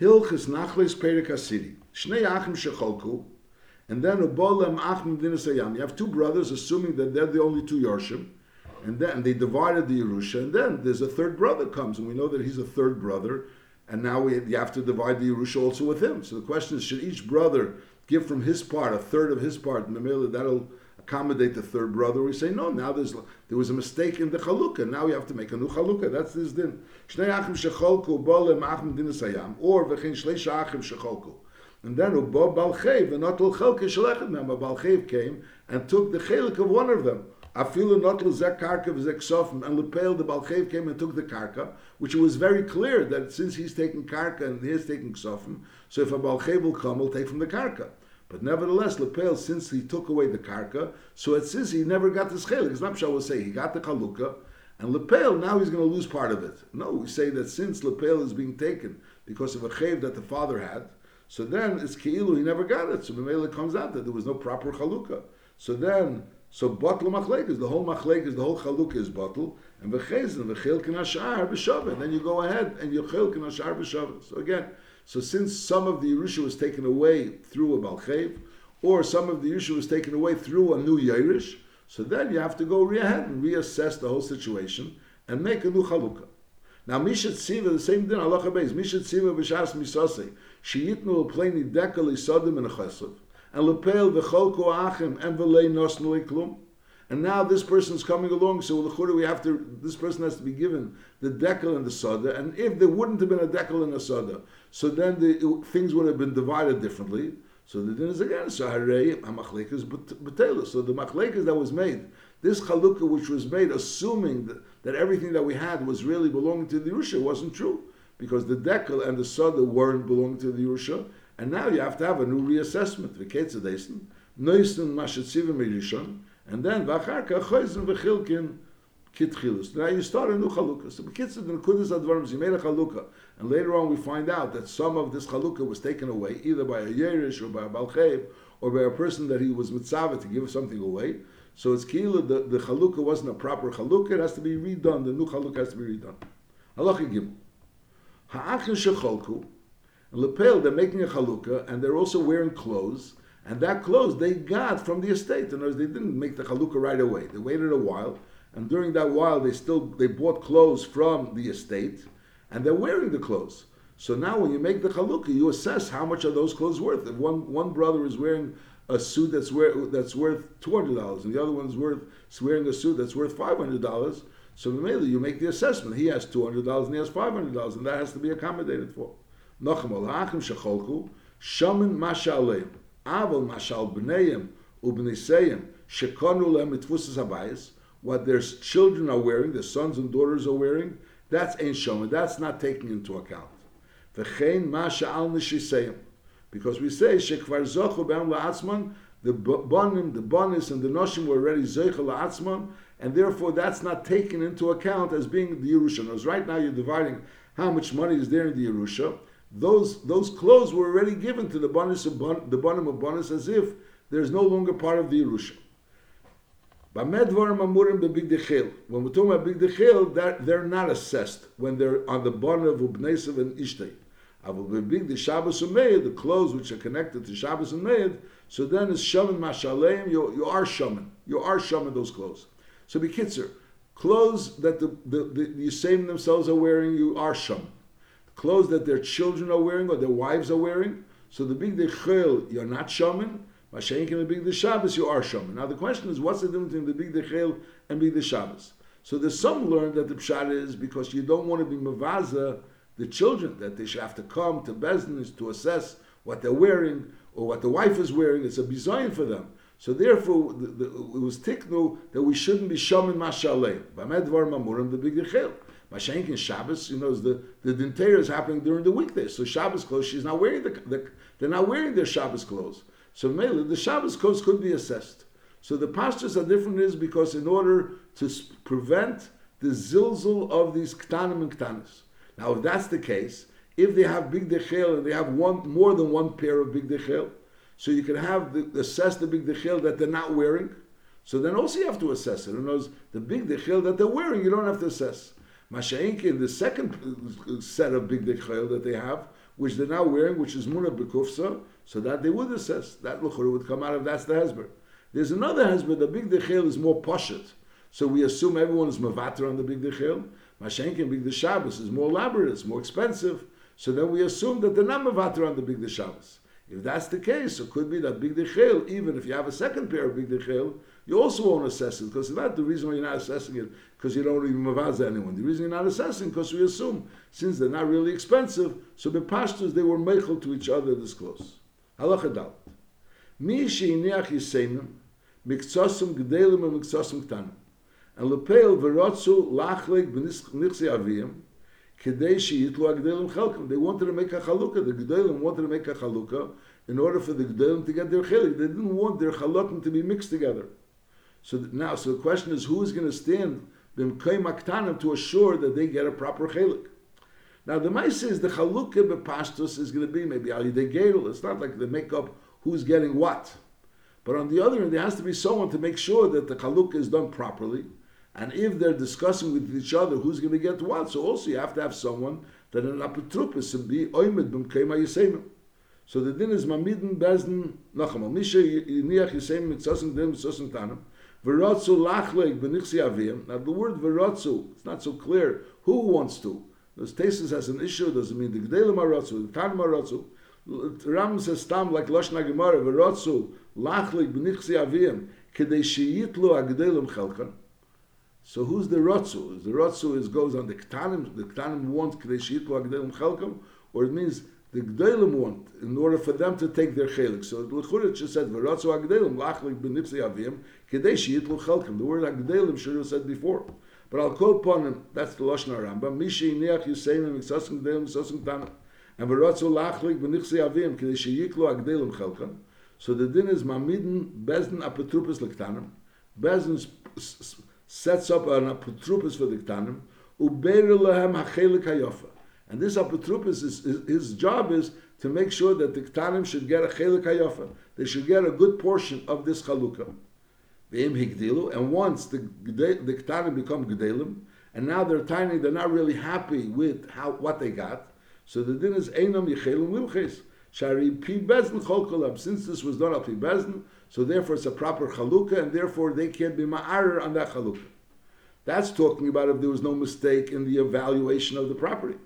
Hilchis Nachles Perik Asiri. Shnei Achim Shecholku. And then Ubolem Achim Dinasayam. You have two brothers, assuming that they're the only two Yorshim. And then they divided the Yerusha. And then there's a third brother comes, and we know that he's a third brother. And now we, you have to divide the Yerusha also with him. So the question is, should each brother give from his part a third of his part? And the that'll accommodate the third brother. We say no. Now there's there was a mistake in the chalukah. Now we have to make a new chalukah. That's this din. Shnei achim shecholku bole ma'achim din sayam or v'chin shleish achim shecholku. And then ubo balchev and not chelke shalechet mem. Balchev came and took the chelik of one of them. Afilu not lezek karka v'zek sofim and lepel the balchev came and took the karka, which was very clear that since he's taking karka and he's taking sofim, so if a balchev will come, he'll take from the karka. But nevertheless, Lepel, since he took away the karka, so it says he never got the chelik. As Namshal will say, he got the chalukah, and Lepel, now he's going to lose part of it. No, we say that since Lepel is being taken because of a chev that the father had, so then it's Keilu, he never got it. So Mamela comes out that there was no proper chalukah. So then, so bottle machlek the whole machlek is the whole chalukah is bottle, and v'chezin, v'chil kin ashar b'shavet. Then you go ahead and you chil kin ashar b'shavet. So again, so since some of the Yerusha was taken away through a Balchev, or some of the Yerusha was taken away through a new Yerush, so then you have to go ahead and reassess the whole situation and make a new Chalukah. Now, Mishat Siva, the same thing, Allah Beis, Mishat Siva b'shas misase, sheyitnu l'pleni dekel isodim and a and lepel v'cholko achim and v'lei nosnu klum. And now this person's coming along, so we have to. This person has to be given the dekel and the soda. And if there wouldn't have been a dekel and a soda, so then the things would have been divided differently. So the din is again. So. So the machlekas that was made, this chalukah which was made, assuming that, that everything that we had was really belonging to the Yerusha, wasn't true because the dekel and the soda weren't belonging to the Yerusha. And now you have to have a new reassessment. And then v'acharka choizim v'chilkin kitchilus. Now you start a new chalukah. So b'kitzah the nekudas advarim you made a chalukah, and later on we find out that some of this chalukah was taken away either by a yerish or by a balchev or by a person that he was mitzvah to give something away. So it's kila the, the chalukah wasn't a proper chalukah. It has to be redone. The new chalukah has to be redone. Halacha gimel. Ha'achin shecholku. Lepel, they're making a chalukah and they're also wearing clothes. And that clothes they got from the estate. In other words, they didn't make the chalukah right away. They waited a while, and during that while they still they bought clothes from the estate, and they're wearing the clothes. So now when you make the chalukah, you assess how much are those clothes worth. If one, one brother is wearing a suit that's, wear, that's worth two hundred dollars, and the other one's worth wearing a suit that's worth five hundred dollars, so immediately you make the assessment. He has two hundred dollars and he has five hundred dollars, and that has to be accommodated for. Shecholku shaman mashalem. Aval mashal b'neiim ub'niseyim shekonu lehem habayis, what their children are wearing, their sons and daughters are wearing, that's ain't shomer. That's not taken into account. V'chein ma sha'al nishiseyim. Because we say, shekvar zochu be'am la'atzman, the bonim, the bonis, and the noshim were already zeicha la'atzman, and therefore that's not taken into account as being the Yerusha. Because right now you're dividing how much money is there in the Yerusha, those those clothes were already given to the bonus the bottom of bonus as if there's no longer part of the Yerusha. When we're talking about big dechil, they're, not assessed when they're on the bottom of Ubnesev and Ishtay. Big the Shabbos and the clothes which are connected to Shabbos and Meid, so then it's Shaman Mashaleim, you, you are Shaman. You are Shaman those clothes. So be kitzer, clothes that the, the, the, the themselves are wearing, you are Shaman clothes that their children are wearing or their wives are wearing. So the big dechel, you're not shaman. Mashenk and the big the Shabbos, you are shaman. Now the question is, what's the difference between the big dechel and big the Shabbos? So there's some learn that the pshat is because you don't want to be mavaza the children that they should have to come to business to assess what they're wearing or what the wife is wearing. It's a bizayin for them. So therefore, the, the, it was tiknu that we shouldn't be shaman mashaleh. Bamedvar mamurim the big dechel. Mashenk in Shabbos, you know, the the dinteira is happening during the weekdays. So Shabbos clothes, she's not wearing the, the they're not wearing their Shabbos clothes. So mainly the Shabbos clothes could be assessed. So the pastures are different is because in order to prevent the zilzul of these ktanim and ktanis. Now, if that's the case, if they have big dechel and they have one more than one pair of big dechel, so you can have the, assess the big dechel that they're not wearing. So then also you have to assess it. Other words, the big dechel that they're wearing, you don't have to assess. Masha'inkin, the second set of big dechayil that they have, which they're now wearing, which is Muna Bekufsa, so that they would assess. That Luchur would come out of that's the Hezber. There's another Hezber, the Big Dechel is more Poshet. So we assume everyone is Mavatar on the Big Dechel. Mashenkin Big Shabbos is more elaborate, it's more expensive. So then we assume that they're not Mavatar on the Big Shabbos. If that's the case, it could be that Big Dechel, even if you have a second pair of Big Dechel, you also won't assess it because that's the reason why you're not assessing it because you don't even mavaza anyone. The reason you're not assessing because we assume since they're not really expensive, so the pastors they were meichel to each other this close. Halacha dal. Mi sheiniach yiseimim miktsosum gdelim and miktsosum ktanim. And lepeil verotzu lachleg b'nichsi aviyim They wanted to make a chalukah. The gdelim wanted to make a chalukah in order for the gdelim to get their chelik. They didn't want their chalukim to be mixed together. So now, so the question is, who is going to stand them to assure that they get a proper chelik? Now the mice is the chalukah bepastos is going to be maybe ali de It's not like they make up who's getting what. But on the other hand, there has to be someone to make sure that the chalukah is done properly. And if they're discussing with each other who's going to get what, so also you have to have someone that an apotropos and be oimed b'mkeima yisemim. So the din is mamidin bezin nachamal misha yiniach yisemim mitzosim dem mitzosim tanim. Verotzu lachleg benichsi avim. Now the word verotzu, it's not so clear who wants to. This tesis has an issue. Does it mean the gdelim arotzu, the tanim arotzu? Ram says tam like Lashna Gemara verotzu lachleg benichsi avim kedei sheyitlu agdelim chelkan. So who's the rotzu? The rotzu is goes on the ktanim. The ktanim want kedei sheyitlu agdelim chelkan, or it means the Gdelim want in order for them to take their chelik. So the Lechurit just said, "V'ratzu Agdelim lachlik b'nipsei avim kedei sheyitlu. The word Agdelim should have said before. But I'll quote upon him. That's the lashon Rambam. Mishi niach yisayim miksasim gdelim misasim tana. And v'ratzu lachlik b'nipsei avim kedei sheyitlu Agdelim chelkim. So the din is mamidin bezin apotropos lektanim. Bezin sets up an apotropos for the ktanim. Ubeir lehem hachelik hayofa. And this apotropos, is, his job is to make sure that the Ktanim should get a chelik hayofa. They should get a good portion of this chalukah. And once the, the Ktanim become Gdelim, and now they're tiny, they're not really happy with how what they got. So the din is Einam Yechelim Limches. Shari Pi Bezin Since this was done at Pi so therefore it's a proper chalukah, and therefore they can't be ma'arer on that chalukah. That's talking about if there was no mistake in the evaluation of the property.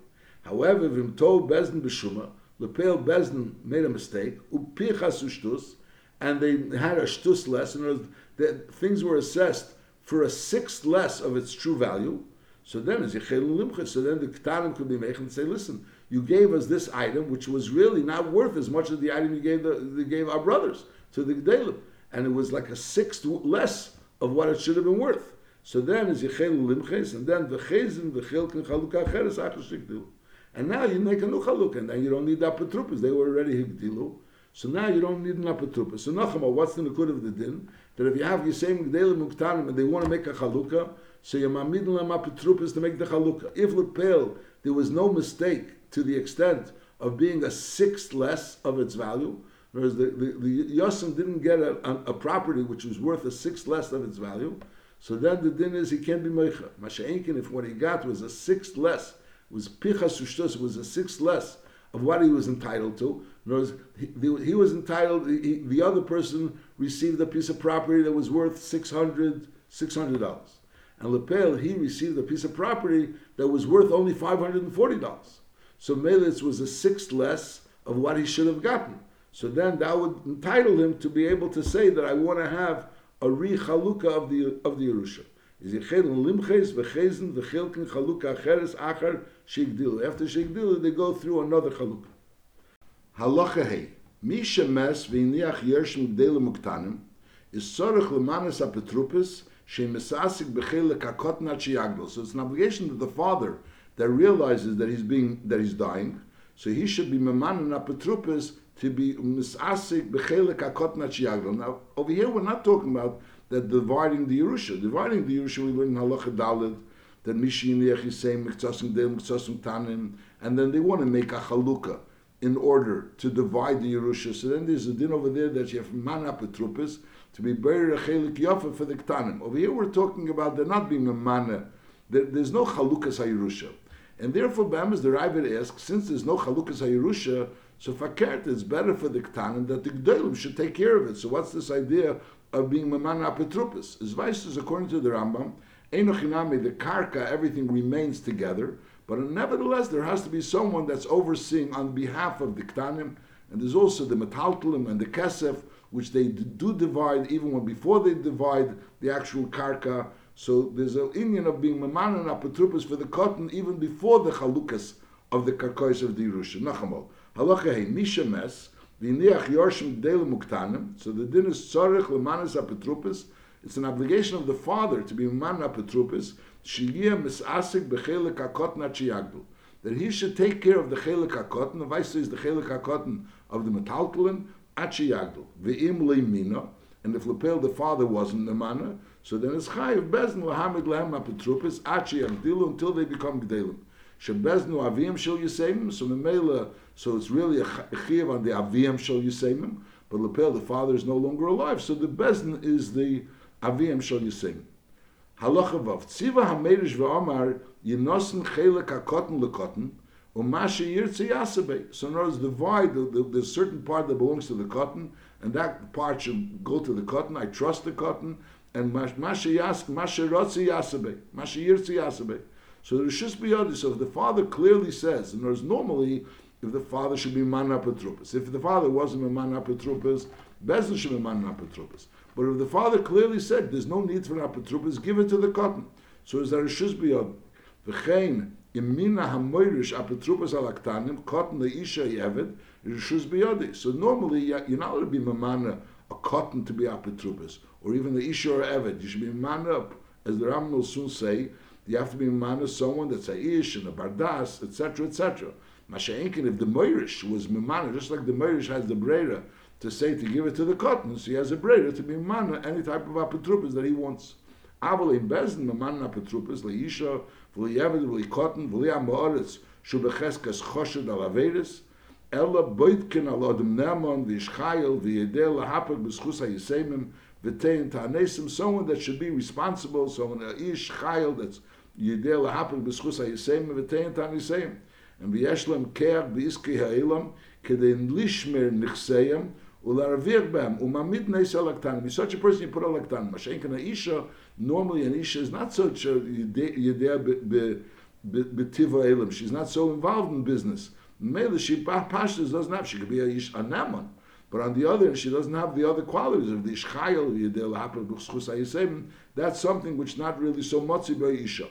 However, if told Bezdin b'shuma, Lepel Bezdin made a mistake, upichas ushtus, and they had a shtus less, words, that things were assessed for a sixth less of its true value. So then, as so then the Ketanim could be made and say, listen, you gave us this item, which was really not worth as much as the item you gave the, they gave our brothers to the Gedalim. And it was like a sixth less of what it should have been worth. So then, as Yechel Limches, and then the Chezin, the Chalukah Cheres, Achashik and now you make a new chaluk, and then you don't need the apotropos. They were already higdilu. So now you don't need an apotropos. So nachama, what's the nikud of the din? That if you have Yisayim Gdelim Muktanim and they want to make a chalukah, so you mamid lam apotropos to make the chalukah. If lepel, there was no mistake to the extent of being a sixth less of its value, whereas the, the, the Yosim didn't get a, a, a, property which was worth a sixth less of its value, so then the din is he can't be meicha. Masha'inkin, if what he got was a sixth less was pichas ushtos, was a sixth less of what he was entitled to. Words, he, he was entitled, he, the other person received a piece of property that was worth $600, $600. And Lepel, he received a piece of property that was worth only $540. So Melitz was a sixth less of what he should have gotten. So then that would entitle him to be able to say that I want to have a re of the of the Yerusha. Is limches v'chezen v'chilkin chalukah acheres achar shigdilu. After shigdilu, they go through another chalukah. Halacha hey, mi shemes v'iniach yershim gdele muktanim, is sorech lemanis apetrupis shemesasik b'chilek akot nachiyagdel. So it's an obligation to the father that realizes that he's being that he's dying, so he should be memanin apetrupis to be misasik b'chilek akot nachiyagdel. Now over here we're not talking about that dividing the Yerusha. Dividing the Yerusha, we learn in Halacha Dalid that Mishi and Yechisei Miktasim Del Miktasim Tanim, and then they want to make a Chalukah in order to divide the Yerusha. So then there's a din over there that you have man apetrupis to be buried a chelik yafa for the ktanim. Over here we're talking about there not being a mana. There, there's no chalukas hayerusha. And therefore, Be'emes, the Ravid asks, since there's no Chalukas HaYerusha, so fakert, it's better for the Ktanim that the Gdolim should take care of it. So what's this idea of being Maman Apetrupis? As Vices, according to the Rambam, Einochinami, the Karka, everything remains together, but nevertheless, there has to be someone that's overseeing on behalf of the Ktanim, and there's also the Metaltalim and the Kesef, which they do divide even when before they divide the actual Karka. So there's an Indian of being Maman and Apetrupis for the cotton even before the Chalukas of the Karkois of the Yerusha. Nachamol. Halacha hey, Misha Mes, V'iniach Yorshim Gdele Muktanim, so the din is Tzorech Lemanis Apetrupis, it's an obligation of the father to be Man Apetrupis, Shiyeh Misasik Bechelik HaKotan Achiyagdu, that he should take care of the Chelik HaKotan, the vice is the Chelik HaKotan of the Metaltalin, Achiyagdu, Ve'im Leimina, and if Lepel the father wasn't the manna, so then it's Chayiv Bezn Lahamid Lahem Apetrupis, Achiyagdilu, until they become Gdelim. Shebeznu Avim Shel Yisayim, so Memela, so it's really a chiv on the Avim Shel Yisayim, but Lepel, the father, is no longer alive, so the Bezn is the Avim Shel Yisayim. Halacha Vav, Tziva HaMerish V'Omar, Yinosen Chelek HaKotten LeKotten, Umasha Yirtze Yasabei. So in other words, divide, the, the, a certain part that belongs to the cotton, and that part should go to the cotton. I trust the cotton, and Masha Yas, Masha Rotze Yasabei, Masha Yasabei. So the Rishus Biyadi, so if the father clearly says, and there's normally, if the father should be man apotropos. If the father wasn't a man apotropos, Bezin should be man apotropos. But if the father clearly said there's no need for an give it to the cotton. So is there Rishus Biyadi? V'chein, imina hamoirish apotropos alaktanim, cotton the isha yeved, Rishus Biyadi. So normally you're not allowed to be mamana, cotton to be apotropos, or even the isha or eved. You should be mamana, as the Ram will soon say, you have to be man someone that's a ish and a bardas, etc., etc. Masha'inkin, if the Moirish was mimana, just like the Moirish has the brera to say to give it to the cotton, so he has a brera to be mimana any type of apotropis that he wants. Aval in bezin mimana apotropis leisha v'liyavad v'liykotten v'liyam ba'aretz shubecheskas choshed al averis אלא בוידקן על עוד נאמון וישחייל וידע להפק בזכוס היסיימם ותאין תעניסם, someone that should be responsible, someone that is חייל that's ידע להפק בזכוס היסיימם ותאין תעניסיימם. And ויש להם כך ועסקי האילם כדי לשמר נכסיהם ולהרוויח בהם ומעמיד נעשה על הקטנים. He's such a person you put על הקטנים. מה שאין כאן האישה, normally an אישה is not such a ידע בטיב האילם. She's not so involved in business. Mele she pashtas doesn't have. She could be a ish a naman. But on the other hand, she doesn't have the other qualities of the ishchayel yedel hapel b'chus hayisem. That's something which not really so motzi by isha.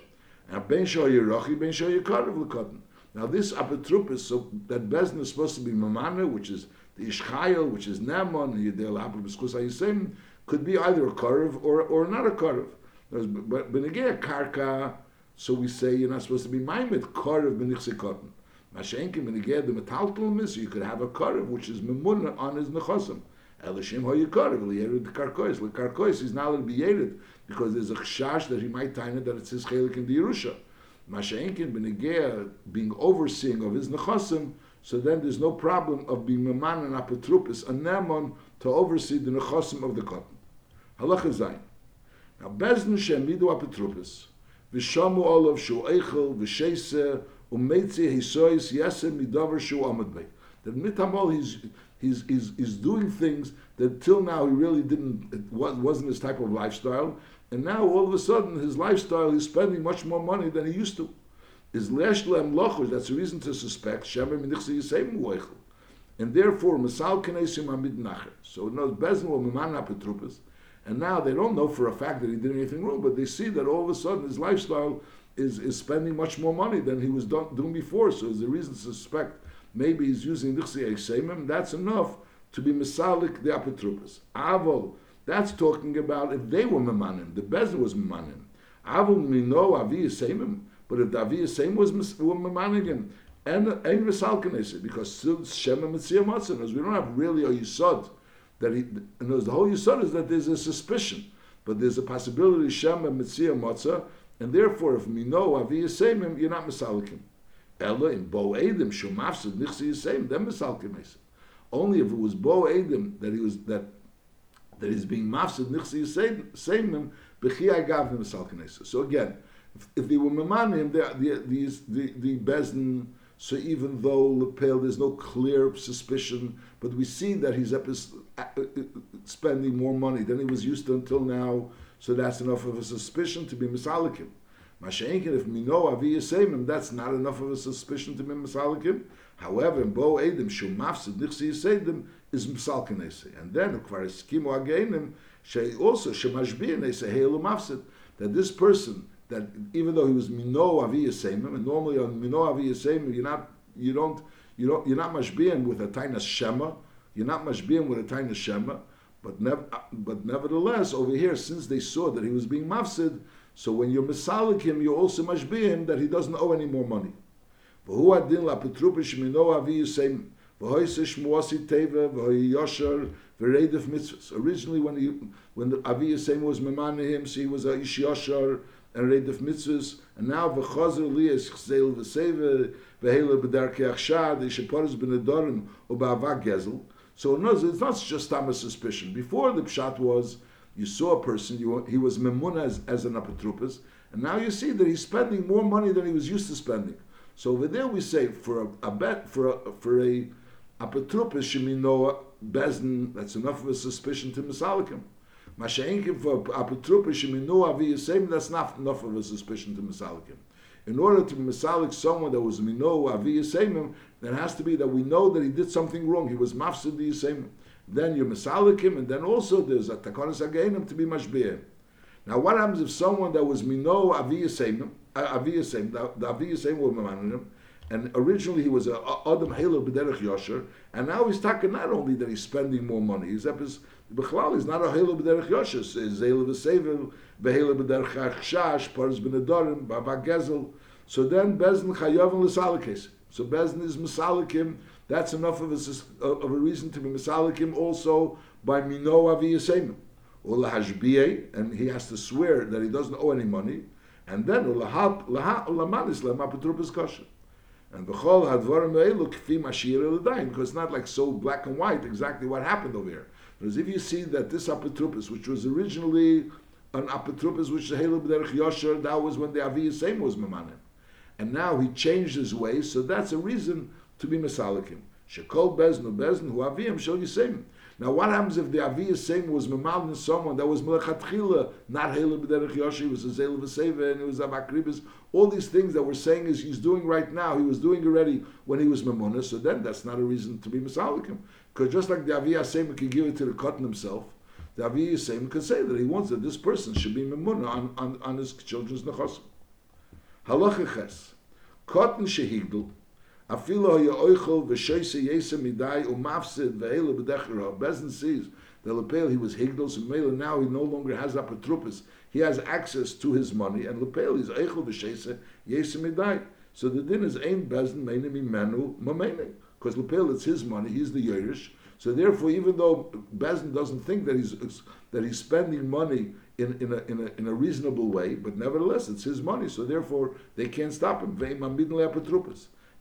And ben shah yirachi, ben shah yikarav l'kotten. Now this apetrupis, so that bezna is supposed to be mamana, which is the ishchayel, which is naman yedel hapel b'chus hayisem, could be either a karav or or not a karav. But benegei karka, so we say you're not supposed to be maimed karav b'nichse cotton. Mashenkim and again the metaltal is you could have a karev which is memunah on his nechosim. Elishim hoye karev liyered karkois. The karkois is not to be yered because there's a chash that he might tie it that it's his chelik in the Yerusha. Mashenkim benegea being overseeing of his nechosim, so then there's no problem of being meman and apetrupis a nemon to oversee the nechosim of the cotton. Halacha zayin. Now bezn shemidu apetrupis v'shamu olav shu eichel umeitzi hisois yesem midavar shu amad bei. That mitamol he's he's he's he's doing things that till now he really didn't it wasn't his type of lifestyle, and now all of a sudden his lifestyle he's spending much more money than he used to. Is lesh lem lochus. That's a reason to suspect shemer minichse yisem uoichel. And therefore, Masal Kenesim Amid Nacher. So it knows Bezin or Miman Apetrupas. And now they don't know for a fact that he did anything wrong, but they see that all of a sudden his lifestyle is, is spending much more money than he was do, doing before. So there's a reason to suspect maybe he's using Nichsi Eisemim. That's enough to be Misalik the Apetrupas. Avol, that's talking about if they were Memanim, the Bezin was Memanim. Avol Mino Avi Eisemim. But if the Avi Eisemim was were and ein Misalkanes, because still Shem and Mitzvah Matzah, we don't have really a Yisod that he, and the whole Yisod is that there's a suspicion, but there's a possibility Shem and Mitzvah Matzah, and therefore, if know Avi Yisemim, you're not Misalikim. Ella in Bo Edim Shumafsid Nichsi Yisemim, then Misalikim Only if it was Bo Edim that he was that that he's being Mafsid Nichsi Yisemim, Bechi Agav Misalikim So again, If, if they were memanim, the, the, the, the Bezdin, so even though Lepel, there's no clear suspicion, but we see that he's uh, uh, spending more money than he was used to until now, so that's enough of a suspicion to be misalikim. Masha'inkin, if mino avi yisemim, that's not enough of a suspicion to be misalikim. However, in bo edim shu mafsid nichsi yisedim is misalkin And then, ukvar skimu ageinim, she also shemashbir nese heilu mafsid, that this person, that even though he was mino avi yisemim, and normally on mino avi yisemim, you're not, you don't, you don't, you're not mashbir with a tainas shema, you're not mashbir with a tainas shema, but, nev- but nevertheless, over here, since they saw that he was being mafsid, so when you're misalik him, you also must be him that he doesn't owe any more money. V'hu adin la petrupish mino avi yisem v'hoy sishmuasi teva v'hoy yosher v'reidef mitzvahs. Originally, when he, when the avi yisem was memane him, so he was a ish yosher and reidef mitzvahs, and now v'chazer li es chzeil v'seva v'hela b'darkei achshad ishaporis b'nedorim o ba'avak gezel. So it's not just a suspicion. Before the pshat was you saw a person, you, he was memuna as, as an apotropos, and now you see that he's spending more money than he was used to spending. So over there we say for a, a bet for a for a apotropos sheminoa bezin, that's enough of a suspicion to misalikim. Masha'inkim for apotropos sheminoa aviyasem, that's not enough of a suspicion to misalikim. In order to misalik someone that was mino aviyasemim, there has to be that we know that he did something wrong. He was mafsid the then you misalik him, and then also there's a takonis againim to be mashbir. Now, what happens if someone that was mino aviyasem, uh, aviyasem, the aviyasem were mamanim, and originally he was a adam haler b'derech yosher, and now he's talking not only that he's spending more money, he's up his b'chlal, he's not a haler b'derech yosher, he's haler b'sevel, b'haler b'derech achshash, paris b'nedorim, b'avak gezel. So then bezin chayavim l'salikes. So bezin is misalikim that's enough of a, of a reason to be misalikim also by mino. Or lahashbiye, and he has to swear that he doesn't owe any money, and then ulamanis lemapetrupas kosher. And the b'chol hadvarim elu kfi mashir because it's not like so black and white exactly what happened over here. Because if you see that this apotropos, which was originally an apotropos which the Haleb Derech Yosher, that was when the Aviyah was Memanim. And now he changed his ways, so that's a reason to be Mesalikim. Shekol Beznu Beznu Hu Aviyim Shel Yisem. Now, what happens if the Aviyah Sem was Memalin someone that was Melechatchila, not Hela B'derech Yoshi, was a Zel V'Seva, and it was Avakribis. All these things that we're saying is he's doing right now, he was doing already when he was Memuna, so then that's not a reason to be Mesalikim. Because just like the Aviyah Sem could give it to the cotton himself, the Aviyah Sem could say that he wants that this person should be Memuna on, on, on his children's Nechosim. Halacha Ches. Cotton Shehigdul, Afilo ya oichel v'shoyse yesa midai umafsid ve'ela b'dechera. Bezin sees the lepel he was higdol, so Mela now he no longer has apotropis. He has access to his money, and lepel is oichel v'shoyse yesa midai. So the din is ein bezin meinim imenu mameinim. Because lepel it's his money, he's the Yerush. So therefore, even though Bezin doesn't think that he's that he's spending money in, in, a, in, a, in a reasonable way, but nevertheless it's his money. So therefore, they can't stop him.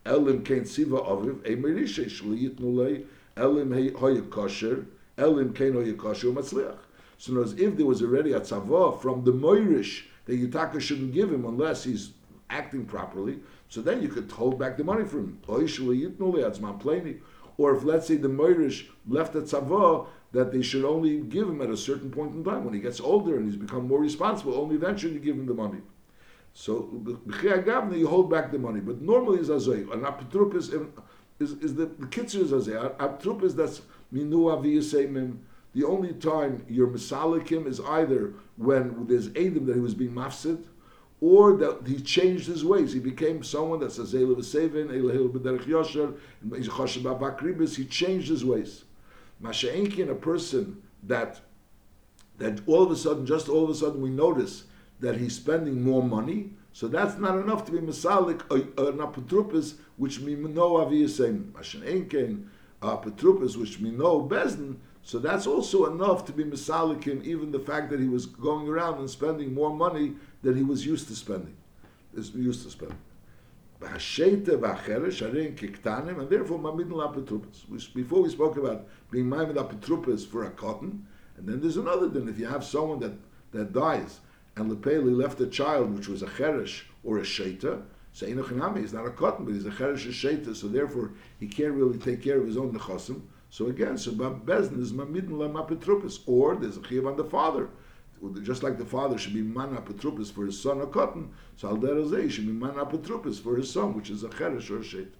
Elim kein siva aviv, a merishe shli yitnu lei, elim hoya kosher, elim kein hoya kosher umatzliach. So knows if there was already a tzava from the moirish that Yitaka shouldn't give him unless he's acting properly, so then you could hold back the money from him. Or if let's say the moirish left a tzava that they should only give him at a certain point in time when he gets older and he's become more responsible, only then should you give him the money. So b'chiyah you hold back the money. But normally is azoy. An apotropis is, is the the kitzur is azoy. Apotropis that's minu aviyasemim. The only time you're misalikim is either when there's edim that he was being mafsid, or that he changed his ways. He became someone that says Eilu v'sevin, Eilu b'derech yosher, choshev b'akribis. He changed his ways. Masha'enkin, a person that that all of a sudden, just all of a sudden, we notice that he's spending more money, so that's not enough to be misalik uh, uh, an apotropis which we know aviyasem mashen enken uh, apotropis which we know bezin. So that's also enough to be misalik him, even the fact that he was going around and spending more money than he was used to spending. Is used to spending. And therefore, Before we spoke about being maimed apotropis for a cotton, and then there's another thing. If you have someone that, that dies and Lepeli left a child which was a cheresh or a sheita, so Enochinami is not a cotton, but he's a cheresh or sheita, so therefore he can't really take care of his own nechasim. So again, so Bezdin is mamidin lamapetropis, or there's a chiyuv on the father. Just like the father should be man apotropis for his son a cotton, so al should be man for his son, which is a cheresh or a sheita.